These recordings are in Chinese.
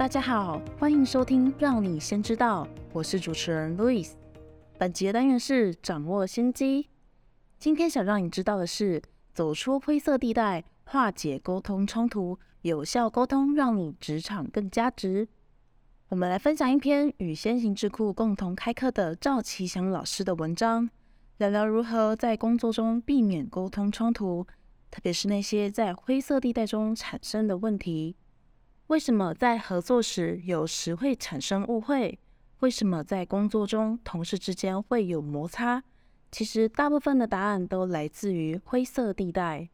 大家好，欢迎收听《让你先知道》，我是主持人 Louis。本节单元是掌握先机。今天想让你知道的是，走出灰色地带，化解沟通冲突，有效沟通，让你职场更加值。我们来分享一篇与先行智库共同开课的赵奇祥老师的文章，聊聊如何在工作中避免沟通冲突，特别是那些在灰色地带中产生的问题。为什么在合作时有时会产生误会？为什么在工作中同事之间会有摩擦？其实大部分的答案都来自于灰色地带。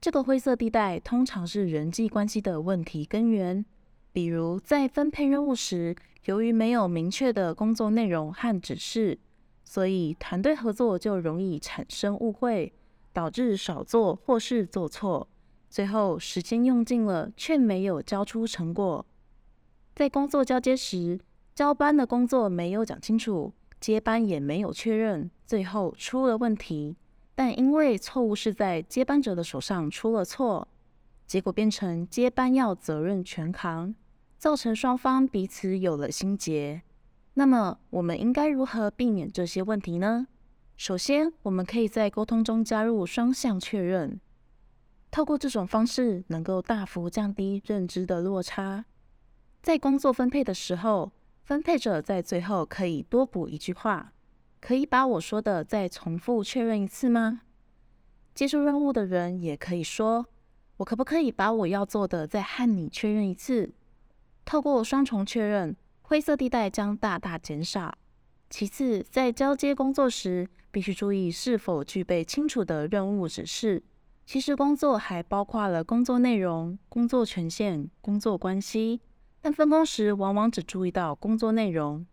这个灰色地带通常是人际关系的问题根源。比如在分配任务时，由于没有明确的工作内容和指示，所以团队合作就容易产生误会，导致少做或是做错。最后，时间用尽了，却没有交出成果。在工作交接时，交班的工作没有讲清楚，接班也没有确认，最后出了问题。但因为错误是在接班者的手上出了错，结果变成接班要责任全扛，造成双方彼此有了心结。那么，我们应该如何避免这些问题呢？首先，我们可以在沟通中加入双向确认。透过这种方式，能够大幅降低认知的落差。在工作分配的时候，分配者在最后可以多补一句话：“可以把我说的再重复确认一次吗？”接受任务的人也可以说：“我可不可以把我要做的再和你确认一次？”透过双重确认，灰色地带将大大减少。其次，在交接工作时，必须注意是否具备清楚的任务指示。其实工作还包括了工作内容、工作权限、工作关系，但分工时往往只注意到工作内容。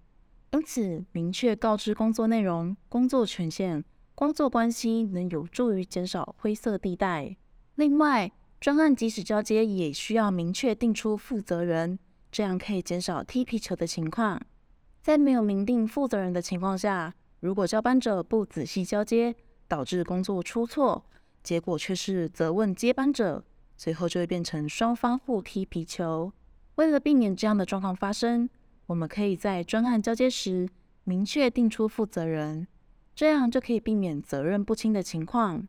因此，明确告知工作内容、工作权限、工作关系，能有助于减少灰色地带。另外，专案即使交接，也需要明确定出负责人，这样可以减少踢皮球的情况。在没有明定负责人的情况下，如果交班者不仔细交接，导致工作出错。结果却是责问接班者，最后就会变成双方互踢皮球。为了避免这样的状况发生，我们可以在专案交接时明确定出负责人，这样就可以避免责任不清的情况。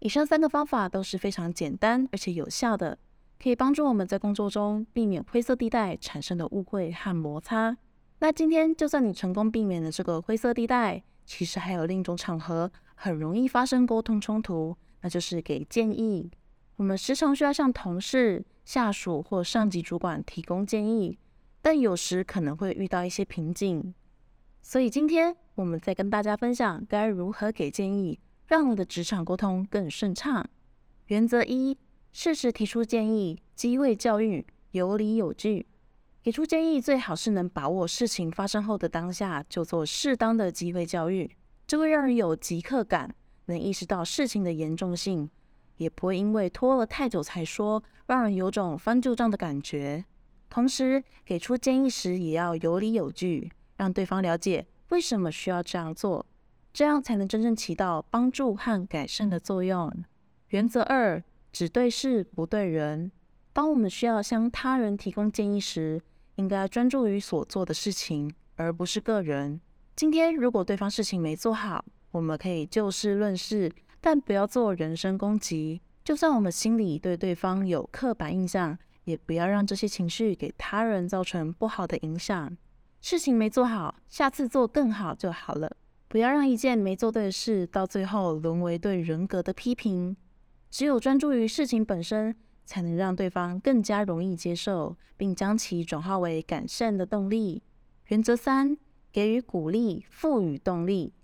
以上三个方法都是非常简单而且有效的，可以帮助我们在工作中避免灰色地带产生的误会和摩擦。那今天就算你成功避免了这个灰色地带，其实还有另一种场合很容易发生沟通冲突。那就是给建议。我们时常需要向同事、下属或上级主管提供建议，但有时可能会遇到一些瓶颈。所以今天我们再跟大家分享该如何给建议，让你的职场沟通更顺畅。原则一：适时提出建议，机会教育，有理有据。给出建议最好是能把握事情发生后的当下就做适当的机会教育，这会让人有即刻感。能意识到事情的严重性，也不会因为拖了太久才说，让人有种翻旧账的感觉。同时，给出建议时也要有理有据，让对方了解为什么需要这样做，这样才能真正起到帮助和改善的作用。原则二：只对事不对人。当我们需要向他人提供建议时，应该专注于所做的事情，而不是个人。今天如果对方事情没做好，我们可以就事论事，但不要做人身攻击。就算我们心里对对方有刻板印象，也不要让这些情绪给他人造成不好的影响。事情没做好，下次做更好就好了。不要让一件没做对的事到最后沦为对人格的批评。只有专注于事情本身，才能让对方更加容易接受，并将其转化为改善的动力。原则三：给予鼓励，赋予动力。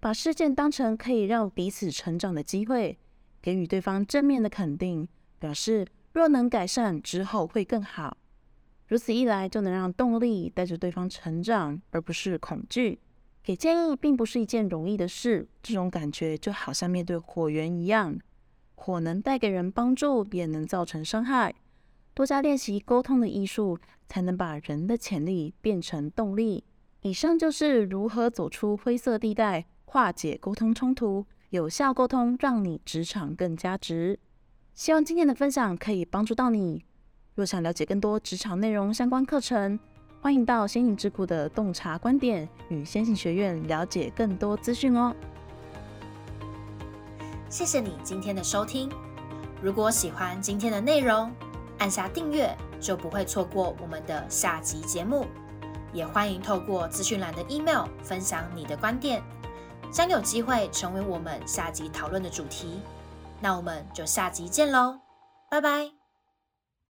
把事件当成可以让彼此成长的机会，给予对方正面的肯定，表示若能改善之后会更好。如此一来，就能让动力带着对方成长，而不是恐惧。给建议并不是一件容易的事，这种感觉就好像面对火源一样，火能带给人帮助，也能造成伤害。多加练习沟通的艺术，才能把人的潜力变成动力。以上就是如何走出灰色地带，化解沟通冲突，有效沟通，让你职场更加值。希望今天的分享可以帮助到你。若想了解更多职场内容相关课程，欢迎到先行智库的洞察观点与先行学院了解更多资讯哦。谢谢你今天的收听。如果喜欢今天的内容，按下订阅就不会错过我们的下集节目。也欢迎透过资讯栏的 email 分享你的观点，将有机会成为我们下集讨论的主题。那我们就下集见喽，拜拜。